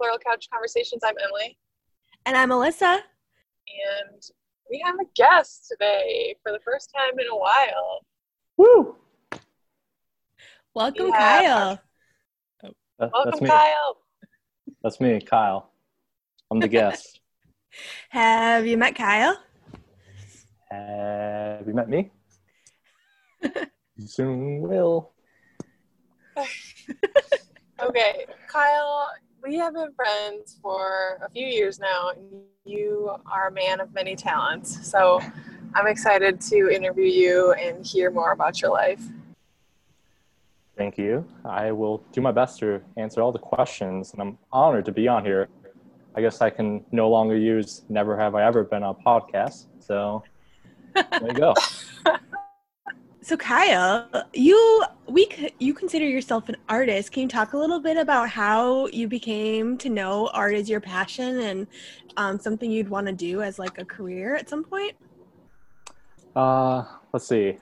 Welcome back to Floral Couch Conversations. I'm Emily. And I'm Alyssa. And we have a guest today for the first time in a while. Woo! Welcome, Yeah. Kyle. That- that's Welcome, me. Kyle. That's me, Kyle. I'm the guest. Have you met Kyle? Have you met me? Soon will. Okay, Kyle, we have been friends for a few years now. and You are a man of many talents. So I'm excited to interview you and hear more about your life. Thank you. I will do my best to answer all the questions, and I'm honored to be on here. I guess I can no longer use "Never have I ever been on a podcast." So there you go. So, Kyle, you we you consider yourself an artist. Can you talk a little bit about how you became to know art as your passion and um, something you'd want to do as like a career at some point? Uh, let's see.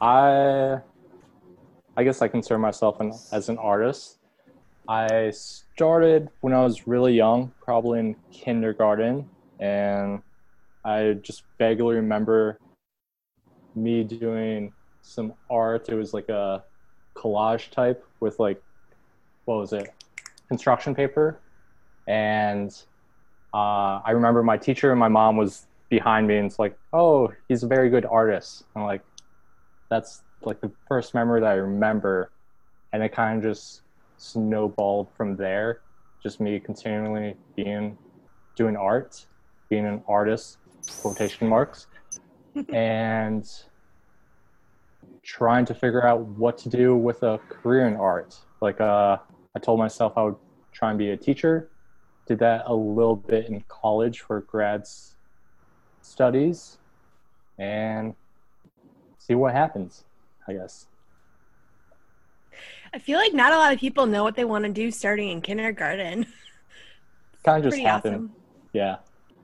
I I guess I consider myself an, as an artist. I started when I was really young, probably in kindergarten, and I just vaguely remember me doing some art. It was like a collage type with like what was it? Construction paper. And uh, I remember my teacher and my mom was behind me and it's like, oh, he's a very good artist. I'm like, that's like the first memory that I remember. And it kind of just snowballed from there. Just me continually being, doing art, being an artist, quotation marks, and trying to figure out what to do with a career in art. Like, uh, I told myself I would try and be a teacher. Did that a little bit in college for grads studies and see what happens, I guess. I feel like not a lot of people know what they want to do starting in kindergarten. Kind of just Pretty happened. awesome. Yeah.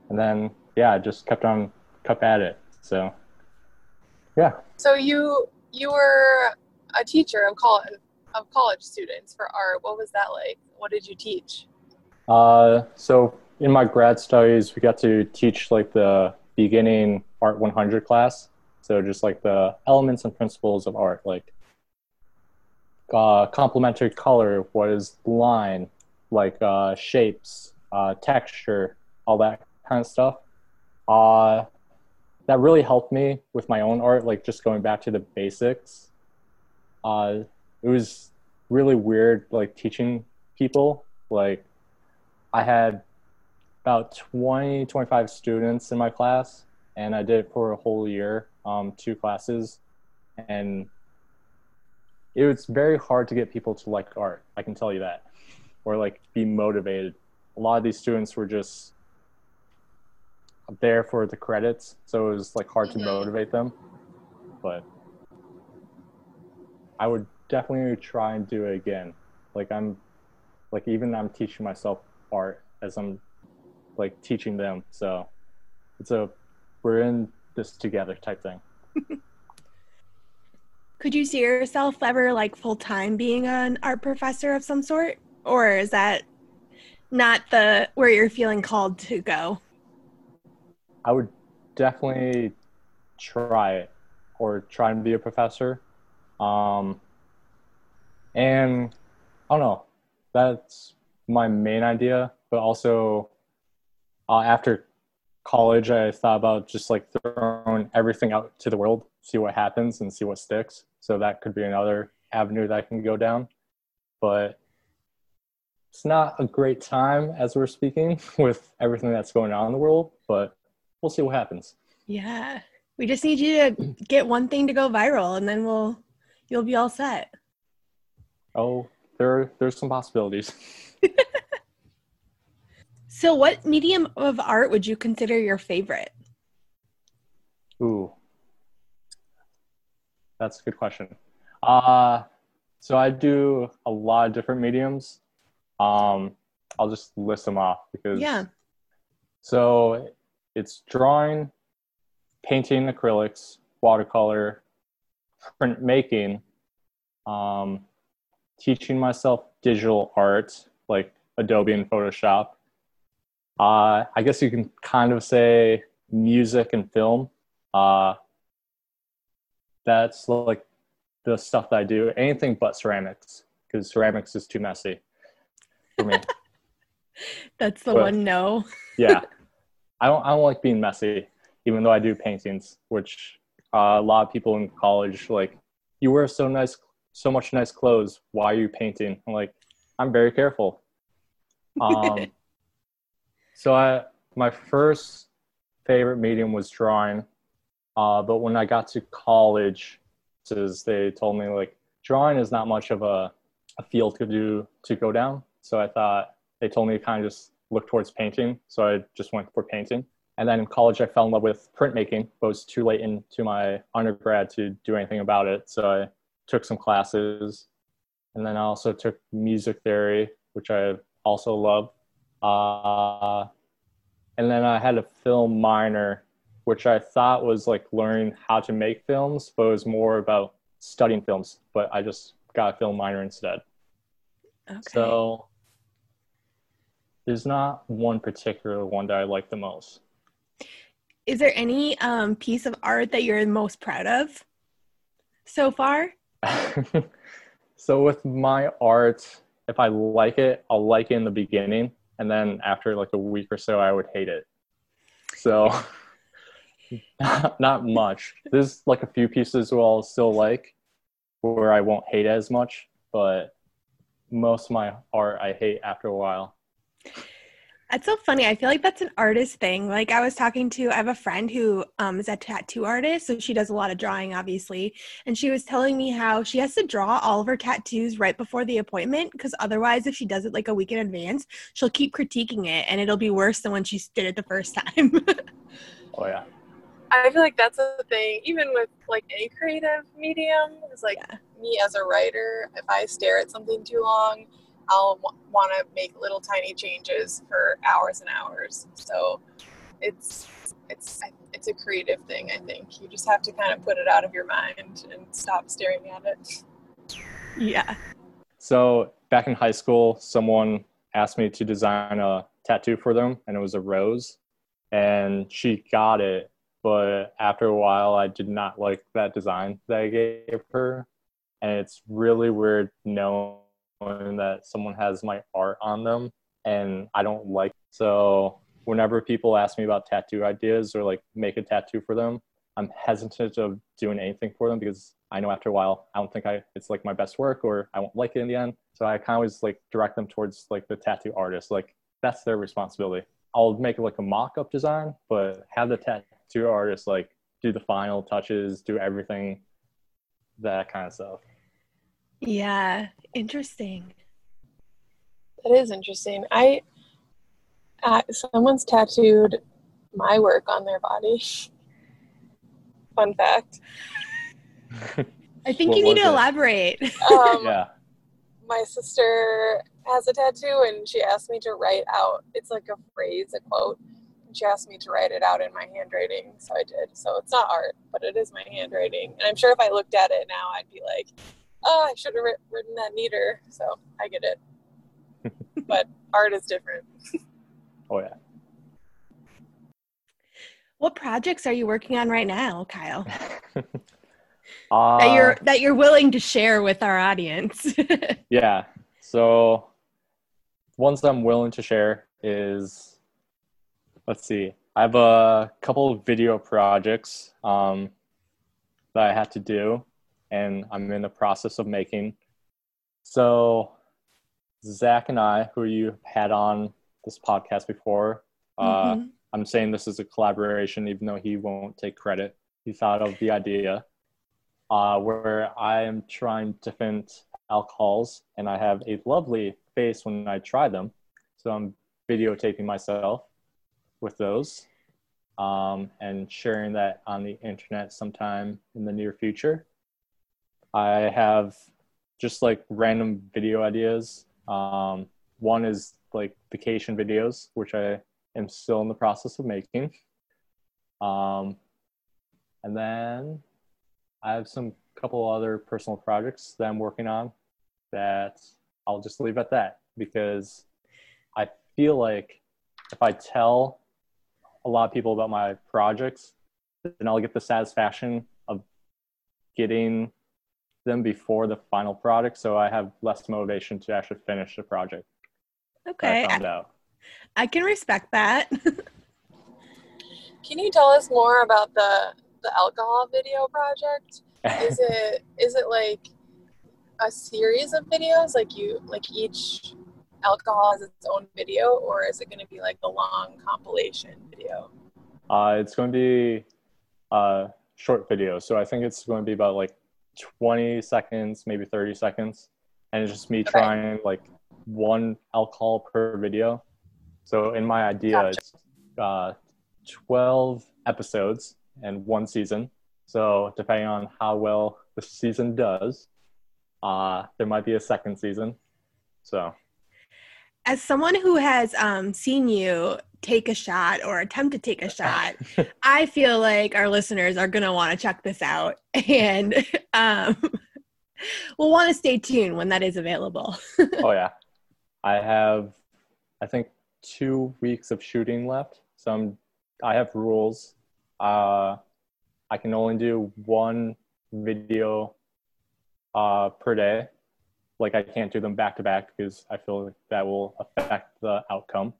And then, yeah, I just kept on, kept at it. So, yeah. So you you were a teacher of college of college students for art. What was that like? What did you teach? Uh, so in my grad studies, we got to teach like the beginning Art 100 class. So just like the elements and principles of art, like uh, complementary color, what is line, like uh, shapes, uh, texture, all that kind of stuff. Uh, that really helped me with my own art, like just going back to the basics. Uh, it was really weird, like teaching people. Like, I had about 20, 25 students in my class, and I did it for a whole year, um, two classes. And it was very hard to get people to like art, I can tell you that, or like be motivated. A lot of these students were just there for the credits, so it was like hard to Mhm. motivate them. But I would definitely try and do it again. Like I'm, like even I'm teaching myself art as I'm like teaching them. So it's a we're in this together type thing. Could you see yourself ever like full time being an art professor of some sort? Or is that not the where you're feeling called to go? I would definitely try it or try and be a professor. Um, and I don't know, that's my main idea. But also, uh, after college, I thought about just like throwing everything out to the world, see what happens and see what sticks. So that could be another avenue that I can go down. But it's not a great time as we're speaking with everything that's going on in the world, but we'll see what happens. Yeah. We just need you to get one thing to go viral and then we'll you'll be all set. Oh, there there's some possibilities. So what medium of art would you consider your favorite? Ooh, that's a good question. Uh, so I do a lot of different mediums. Um, I'll just list them off because Yeah. So it's drawing, painting acrylics, watercolor, printmaking, um, teaching myself digital art, like Adobe and Photoshop. Uh, I guess you can kind of say music and film. Uh, that's like the stuff that I do. Anything but ceramics, because ceramics is too messy for me. That's the But- one no. yeah, I don't. I don't like being messy, even though I do paintings, which uh, a lot of people in college like. You wear so nice, so much nice clothes. Why are you painting? I'm like, I'm very careful. Um, so I, my first favorite medium was drawing, uh, but when I got to college, they told me like drawing is not much of a, a field to do to go down. So I thought they told me to kind of just look towards painting. So I just went for painting. And then in college, I fell in love with printmaking, but it was too late into my undergrad to do anything about it. So I took some classes. And then I also took music theory, which I also love. Uh, and then I had a film minor, which I thought was like learning how to make films, but it was more about studying films. But I just got a film minor instead. Okay. So there's not one particular one that I like the most. Is there any um, piece of art that you're most proud of so far? so with my art, if I like it, I'll like it in the beginning, and then after like a week or so, I would hate it. So not much. There's like a few pieces where I'll still like, where I won't hate as much, but most of my art I hate after a while. That's so funny. I feel like that's an artist thing. Like I was talking to, I have a friend who um, is a tattoo artist, so she does a lot of drawing, obviously. And she was telling me how she has to draw all of her tattoos right before the appointment because otherwise, if she does it like a week in advance, she'll keep critiquing it, and it'll be worse than when she did it the first time. Oh yeah. I feel like that's a thing, even with like any creative medium. It's like Yeah. me as a writer, if I stare at something too long, I'll w- want to make little tiny changes for hours and hours. So it's it's it's a creative thing. I think you just have to kind of put it out of your mind and stop staring at it. yeah. So back in high school, someone asked me to design a tattoo for them, and it was a rose. And she got it, but after a while, I did not like that design that I gave her. And it's really weird knowing that someone has my art on them, and I don't like. So whenever people ask me about tattoo ideas or like make a tattoo for them, I'm hesitant of doing anything for them because I know after a while I don't think I it's like my best work or I won't like it in the end. So I kind of always like direct them towards like the tattoo artist. Like that's their responsibility. I'll make like a mock-up design, but have the tattoo artist like do the final touches, do everything, that kind of stuff. Yeah. Interesting. That is interesting. I uh, someone's tattooed my work on their body. Fun fact. I think What you need to it? elaborate. Um, yeah. my sister has a tattoo and she asked me to write out it's like a phrase a quote and she asked me to write it out in my handwriting so i did so it's not art but it is my handwriting and i'm sure if i looked at it now i'd be like oh i should have written that neater so i get it but art is different Oh yeah. what projects are you working on right now, Kyle? uh, that you're that you're willing to share with our audience. Yeah. So ones I'm willing to share is let's see. I have a couple of video projects um, that I had to do and I'm in the process of making. So Zach and I, who you had on this podcast before, uh, Mhm. I'm saying this is a collaboration, even though he won't take credit. He thought of the idea uh, where I am trying different alcohols and I have a lovely face when I try them. So I'm videotaping myself with those um, and sharing that on the internet sometime in the near future. I have just like random video ideas. Um, one is like vacation videos, which I am still in the process of making. Um, and then I have some couple other personal projects that I'm working on that I'll just leave at that because I feel like if I tell a lot of people about my projects, then I'll get the satisfaction of getting them before the final product. So I have less motivation to actually finish the project. Okay. I found out. I can respect that. Can you tell us more about the the alcohol video project? Is it is it like a series of videos like you like each alcohol has its own video or is it going to be like a long compilation video? Uh, it's going to be a short video. So I think it's going to be about like 20 seconds, maybe 30 seconds. And it's just me Okay. trying like one alcohol per video. So in my idea, Gotcha. it's uh, 12 episodes and one season. So depending on how well the season does, uh, there might be a second season. So As someone who has um, seen you take a shot or attempt to take a shot, I feel like our listeners are going to want to check this out and um, we'll want to stay tuned when that is available. oh yeah. I have i think two weeks of shooting left so I'm, i have rules. Uh, i can only do one video uh, per day. Like i can't do them back to back because i feel like that will affect the outcome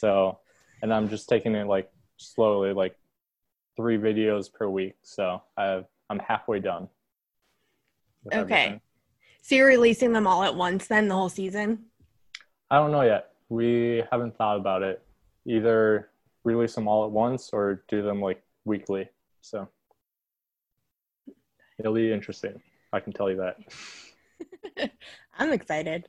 so and i'm just taking it like slowly like three videos per week so i have i'm halfway done Okay. everything. So you're releasing them all at once then, the whole season? I don't know yet. We haven't thought about it. Either release them all at once or do them like weekly. So it'll be interesting. I can tell you that. I'm excited.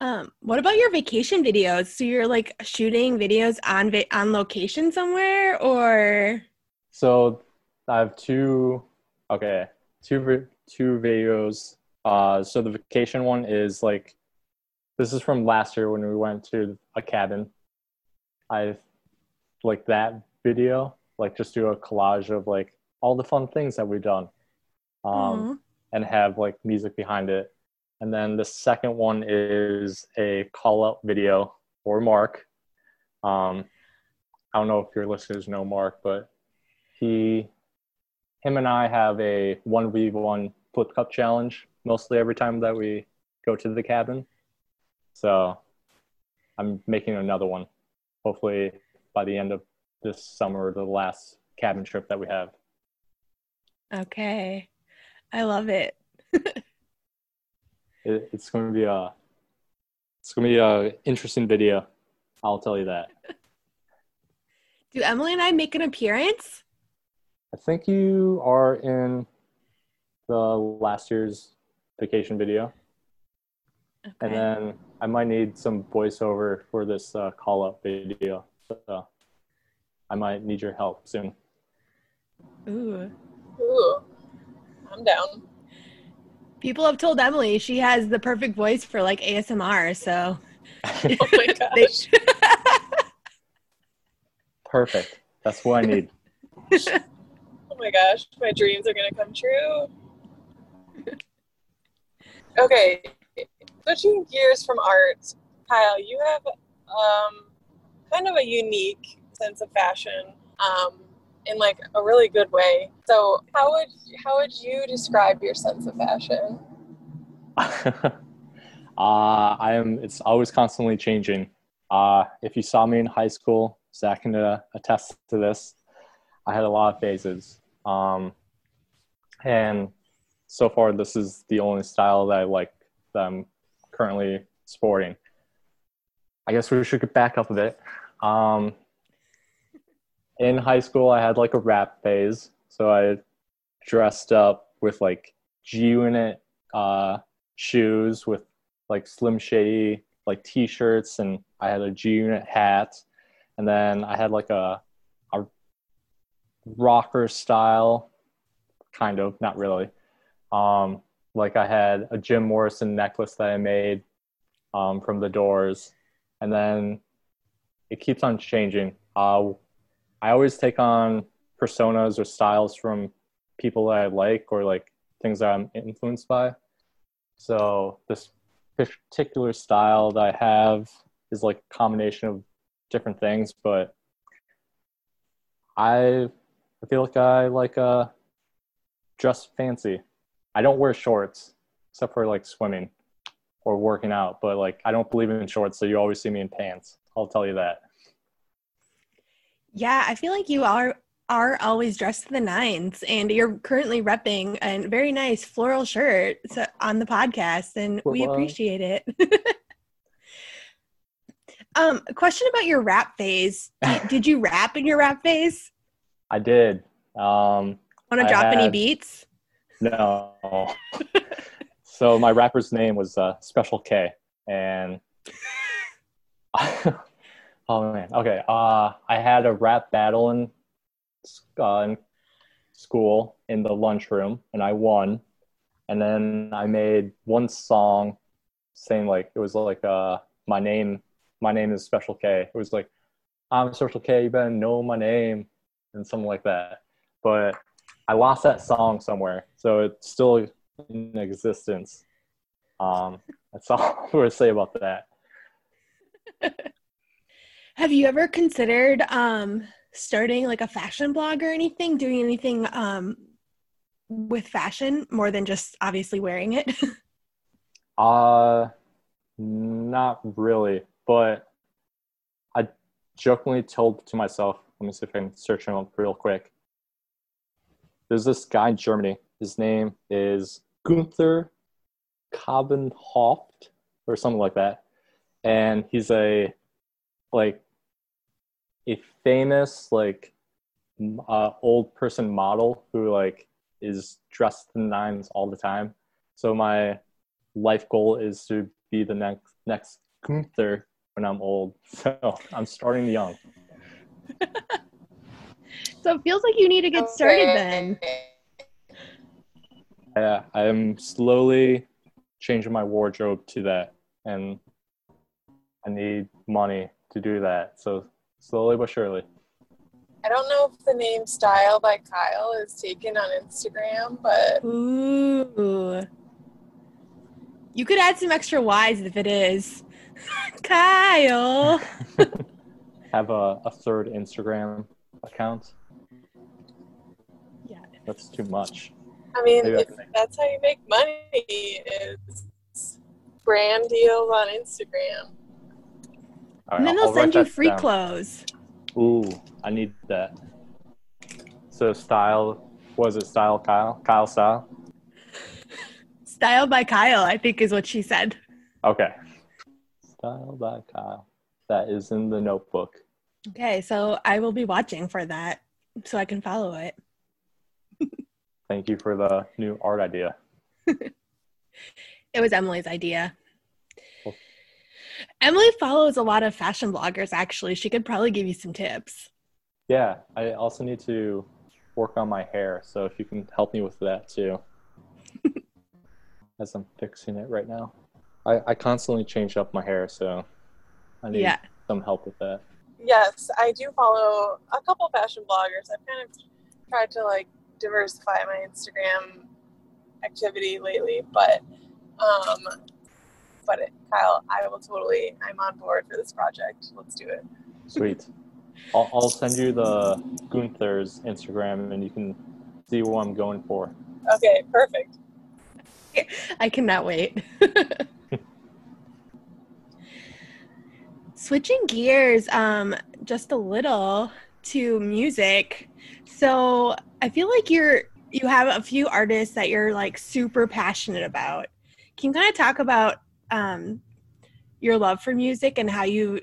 Um, what about your vacation videos? So you're like shooting videos on va- on location somewhere, or So I have two. Okay, two two videos. Uh, so the vacation one is like this is from last year when we went to a cabin. I like that video. Like just do a collage of like all the fun things that we've done. Um, and have like music behind it. And then the second one is a call out video for Mark. Um, I don't know if your listeners know Mark, but he, him and I have a 1v1 flip cup challenge mostly every time that we go to the cabin. So I'm making another one, hopefully by the end of this summer, the last cabin trip that we have. okay, I love it. it, it's going to be a it's going to be a interesting video i'll tell you that Do Emily and I make an appearance? i think you are in the last year's vacation video Okay. and then i might need some voiceover for this uh, call up video so i might need your help soon Ooh. Ooh, I'm down. People have told Emily she has the perfect voice for like ASMR, so. Oh my gosh. perfect. That's what i need. Oh my gosh, my dreams are gonna come true. Okay, switching gears from art, Kyle, you have um, kind of a unique sense of fashion. Um, in like a really good way. So, how would how would you describe your sense of fashion? uh, I am. It's always constantly changing. Uh, if you saw me in high school, Zach can uh, attest to this. I had a lot of phases, um, and so far, this is the only style that I like that I'm currently sporting. I guess we should get back up a bit. Um, in high school, I had like a rap phase, so I dressed up with like G Unit uh, shoes with like Slim Shady like t-shirts, and I had a G Unit hat, and then I had like a a rocker style, kind of, not really. Um, like I had a Jim Morrison necklace that I made um, from the Doors, and then it keeps on changing. Uh, I always take on personas or styles from people that I like or like things that I'm influenced by. So this particular style that I have is like a combination of different things, but I I feel like I like uh dress fancy. I don't wear shorts except for like swimming or working out, but like I don't believe in shorts, so you always see me in pants. I'll tell you that. Yeah, I feel like you are are always dressed to the nines and you're currently repping a very nice floral shirt on the podcast and we appreciate it. um, question about your rap phase. Did, did you rap in your rap phase? I did. Um, Want to drop had, any beats? No. so my rapper's name was uh, Special K, and oh man, okay. Uh, I had a rap battle in uh, in school in the lunchroom, and I won. And then I made one song saying like it was like uh my name my name is Special K. It was like I'm Special K. You better know my name and something like that. But I lost that song somewhere, so it's still in existence. Um, that's all I'm to say about that. Have you ever considered um, starting like a fashion blog or anything, doing anything um, with fashion more than just obviously wearing it? uh, not really, but I jokingly told to myself, let me see if I can search him up real quick. There's this guy in Germany. His name is Gunther Kabenhoft or something like that. And he's a like a famous like uh, old person model who like is dressed in nines all the time. So my life goal is to be the next next Gunther when I'm old. So I'm starting young. so it feels like you need to get started then. Yeah, I'm slowly changing my wardrobe to that, and I need money to do that. So slowly but surely. I don't know if the name Style by Kyle is taken on Instagram, but ooh, you could add some extra Y's if it is. Kyle. Have a, a third Instagram account. Yeah, that's too much. I mean, that's how you make money is brand deals on Instagram. Right, and then they'll send you free down. clothes. Ooh, I need that. So style was it style Kyle? Kyle style? Style by Kyle, I think is what she said. Okay. Style by Kyle. That is in the notebook. Okay, so I will be watching for that so I can follow it. Thank you for the new art idea. it was Emily's idea. Emily follows a lot of fashion bloggers, actually. She could probably give you some tips. Yeah, I also need to work on my hair. So if you can help me with that too, as I'm fixing it right now. I, I constantly change up my hair, so I need yeah. some help with that. Yes, I do follow a couple fashion bloggers. I've kind of tried to like diversify my Instagram activity lately, but um, but it, Kyle, I will totally. I'm on board for this project. Let's do it. Sweet. I'll, I'll send you the Gunther's Instagram, and you can see what I'm going for. Okay, perfect. I cannot wait. Switching gears, um, just a little to music. So I feel like you're you have a few artists that you're like super passionate about. Can you kind of talk about um, your love for music and how you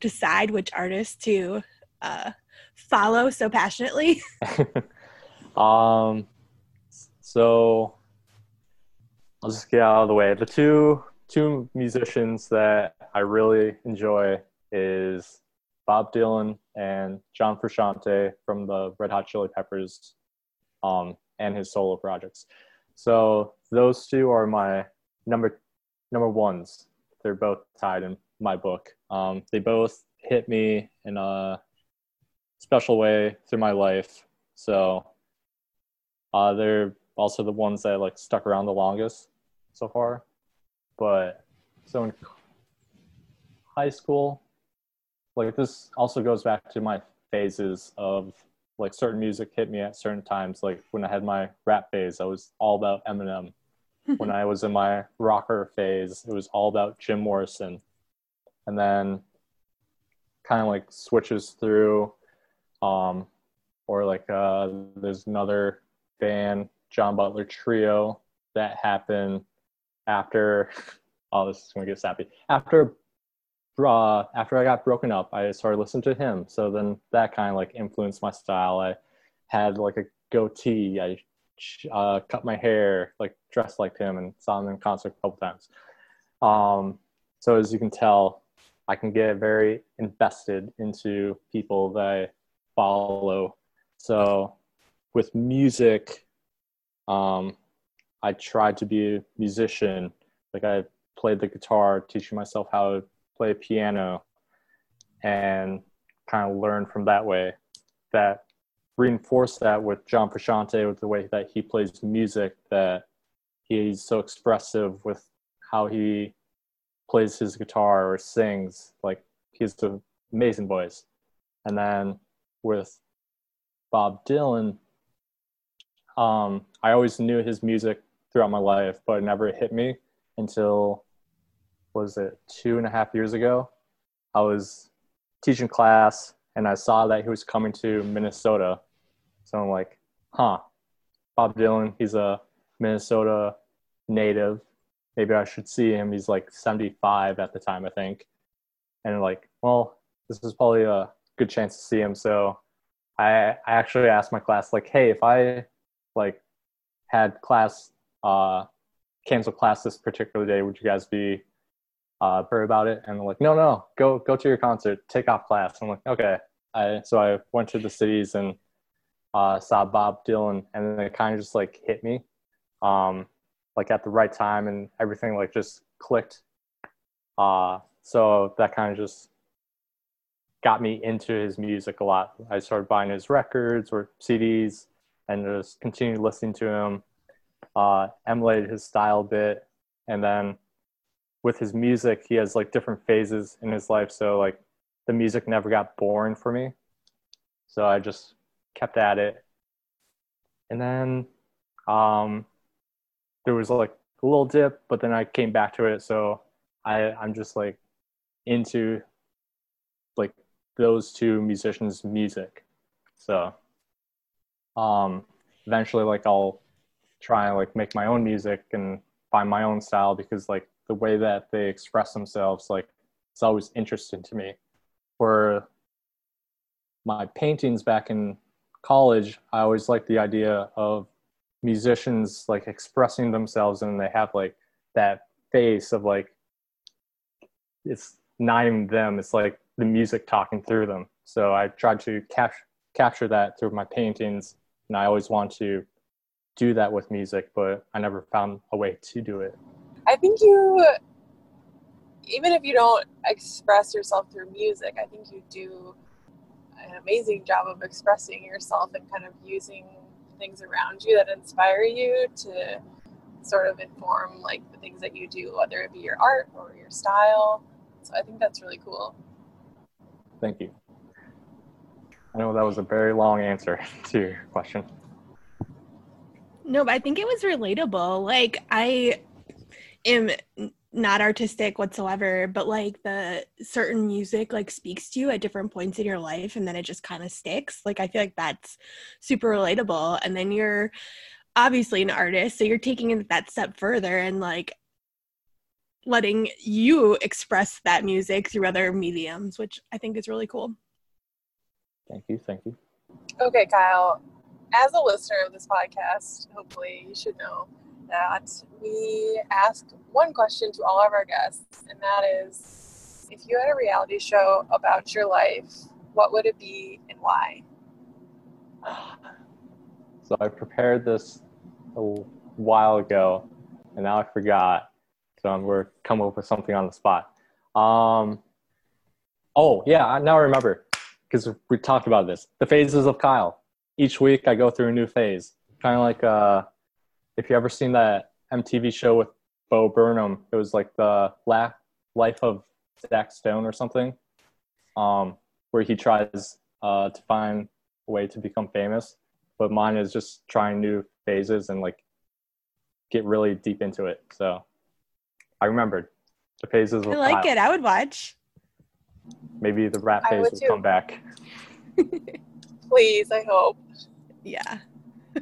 decide which artists to uh, follow so passionately? um, so I'll just get out of the way. The two two musicians that I really enjoy is Bob Dylan and John Frusciante from the Red Hot Chili Peppers, um, and his solo projects. So those two are my number number ones. They're both tied in my book. Um, they both hit me in a special way through my life. So uh, they're also the ones that like stuck around the longest so far. But so in high school, like this also goes back to my phases of like certain music hit me at certain times. Like when I had my rap phase, I was all about Eminem. When I was in my rocker phase, it was all about Jim Morrison. And then kind of like switches through um or like uh there's another band John Butler trio that happened after oh this is gonna get sappy. After uh, after I got broken up I started listening to him. So then that kind of like influenced my style. I had like a goatee. I uh, cut my hair like dressed like him and saw him in concert a couple times um so as you can tell I can get very invested into people that I follow so with music um, I tried to be a musician. Like I played the guitar, teaching myself how to play piano, and kind of learn from that way. That reinforced that with John Frusciante with the way that he plays music. That he's so expressive with how he plays his guitar or sings. Like he's an amazing voice. And then with Bob Dylan, um, I always knew his music throughout my life, but it never hit me until was it two and a half years ago? I was teaching class and I saw that he was coming to Minnesota. So I'm like, huh, Bob Dylan, he's a Minnesota native. Maybe I should see him. He's like 75 at the time, I think. And like, well, this is probably a good chance to see him. So I, I actually asked my class, like, hey, if I like had class uh, cancel class this particular day, would you guys be uh, bird about it? And they're like, no, no, go go to your concert, take off class. I'm like, okay. I, so I went to the cities and uh, saw Bob Dylan, and then it kind of just like hit me, um, like at the right time, and everything like just clicked. Uh, so that kind of just got me into his music a lot. I started buying his records or CDs, and just continued listening to him, uh, emulated his style a bit, and then with his music, he has like different phases in his life. So like the music never got boring for me. So I just kept at it. And then um, there was like a little dip, but then I came back to it. So I, I'm just like into like those two musicians' music. So um, eventually like i'll try and like make my own music and find my own style because like the way that they express themselves like it's always interesting to me for my paintings back in college i always liked the idea of musicians like expressing themselves and they have like that face of like it's not even them it's like the music talking through them so i tried to cap- capture that through my paintings and I always want to do that with music, but I never found a way to do it. I think you, even if you don't express yourself through music, I think you do an amazing job of expressing yourself and kind of using things around you that inspire you to sort of inform like the things that you do, whether it be your art or your style. So I think that's really cool. Thank you. I know that was a very long answer to your question. No, but I think it was relatable. Like I am not artistic whatsoever, but like the certain music like speaks to you at different points in your life and then it just kind of sticks. Like I feel like that's super relatable. And then you're obviously an artist, so you're taking it that step further and like letting you express that music through other mediums, which I think is really cool. Thank you. Thank you. Okay, Kyle. As a listener of this podcast, hopefully you should know that we asked one question to all of our guests, and that is if you had a reality show about your life, what would it be and why? So I prepared this a while ago, and now I forgot. So we're come up with something on the spot. Um, oh yeah, now I remember because we talked about this the phases of kyle each week i go through a new phase kind of like uh if you ever seen that mtv show with bo burnham it was like the la- Life of Zach Stone or something, um, where he tries uh, to find a way to become famous. But mine is just trying new phases and like get really deep into it. So I remembered the phases. I like it. I would watch. Maybe the rap phase would will come back. Please, I hope. Yeah.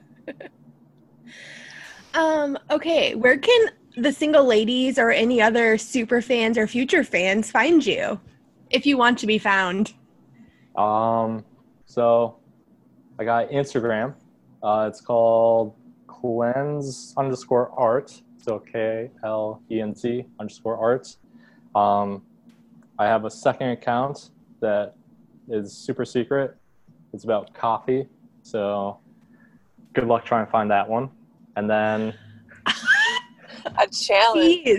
um, okay, where can the single ladies or any other super fans or future fans find you if you want to be found? Um, so I got Instagram. Uh, it's called cleanse underscore art. So K L E N Z underscore art. Um, I have a second account that is super secret. It's about coffee. So good luck trying to find that one. And then A challenge.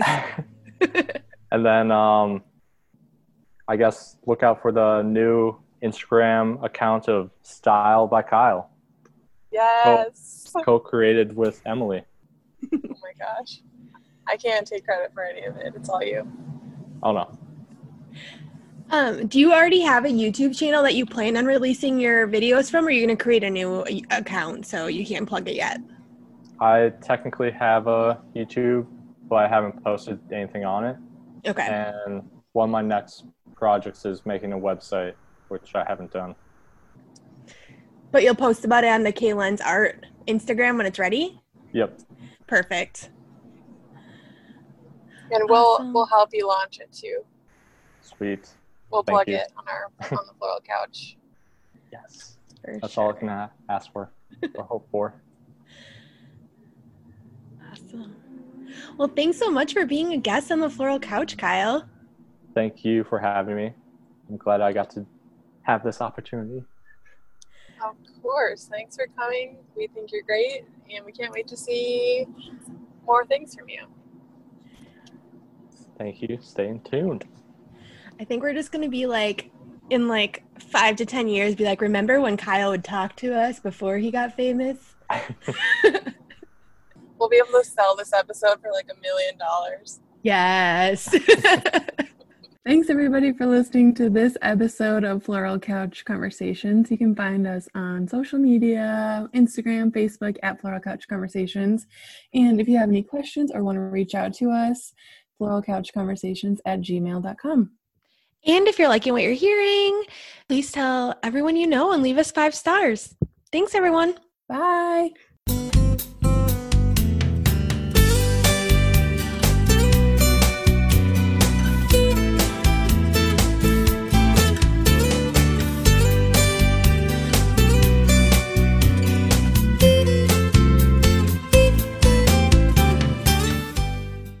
And then um, I guess look out for the new Instagram account of Style by Kyle, Yes. co-created with Emily. Oh my gosh. I can't take credit for any of it. It's all you. Oh no, Um, do you already have a YouTube channel that you plan on releasing your videos from, or are you going to create a new account so you can't plug it yet? I technically have a YouTube, but I haven't posted anything on it. Okay. And one of my next projects is making a website, which I haven't done. But you'll post about it on the Klenz Art Instagram when it's ready? Yep. Perfect. And we'll Awesome. we'll help you launch it too. Sweet. We'll Thank plug you. it on our on the floral couch. Yes. For That's all I can ask for or hope for. Awesome. Well, thanks so much for being a guest on the Floral Couch, Kyle. Thank you for having me. I'm glad I got to have this opportunity. Of course. Thanks for coming. We think you're great and we can't wait to see more things from you. Thank you. Stay tuned. I think we're just going to be like, in like five to 10 years, be like, remember when Kyle would talk to us before he got famous? We'll be able to sell this episode for like a million dollars. Yes. Thanks everybody for listening to this episode of Floral Couch Conversations. You can find us on social media, Instagram, Facebook at Floral Couch Conversations. And if you have any questions or want to reach out to us, floralcouchconversations at gmail.com. and if you're liking what you're hearing, please tell everyone you know and leave us five stars. Thanks, everyone. Bye.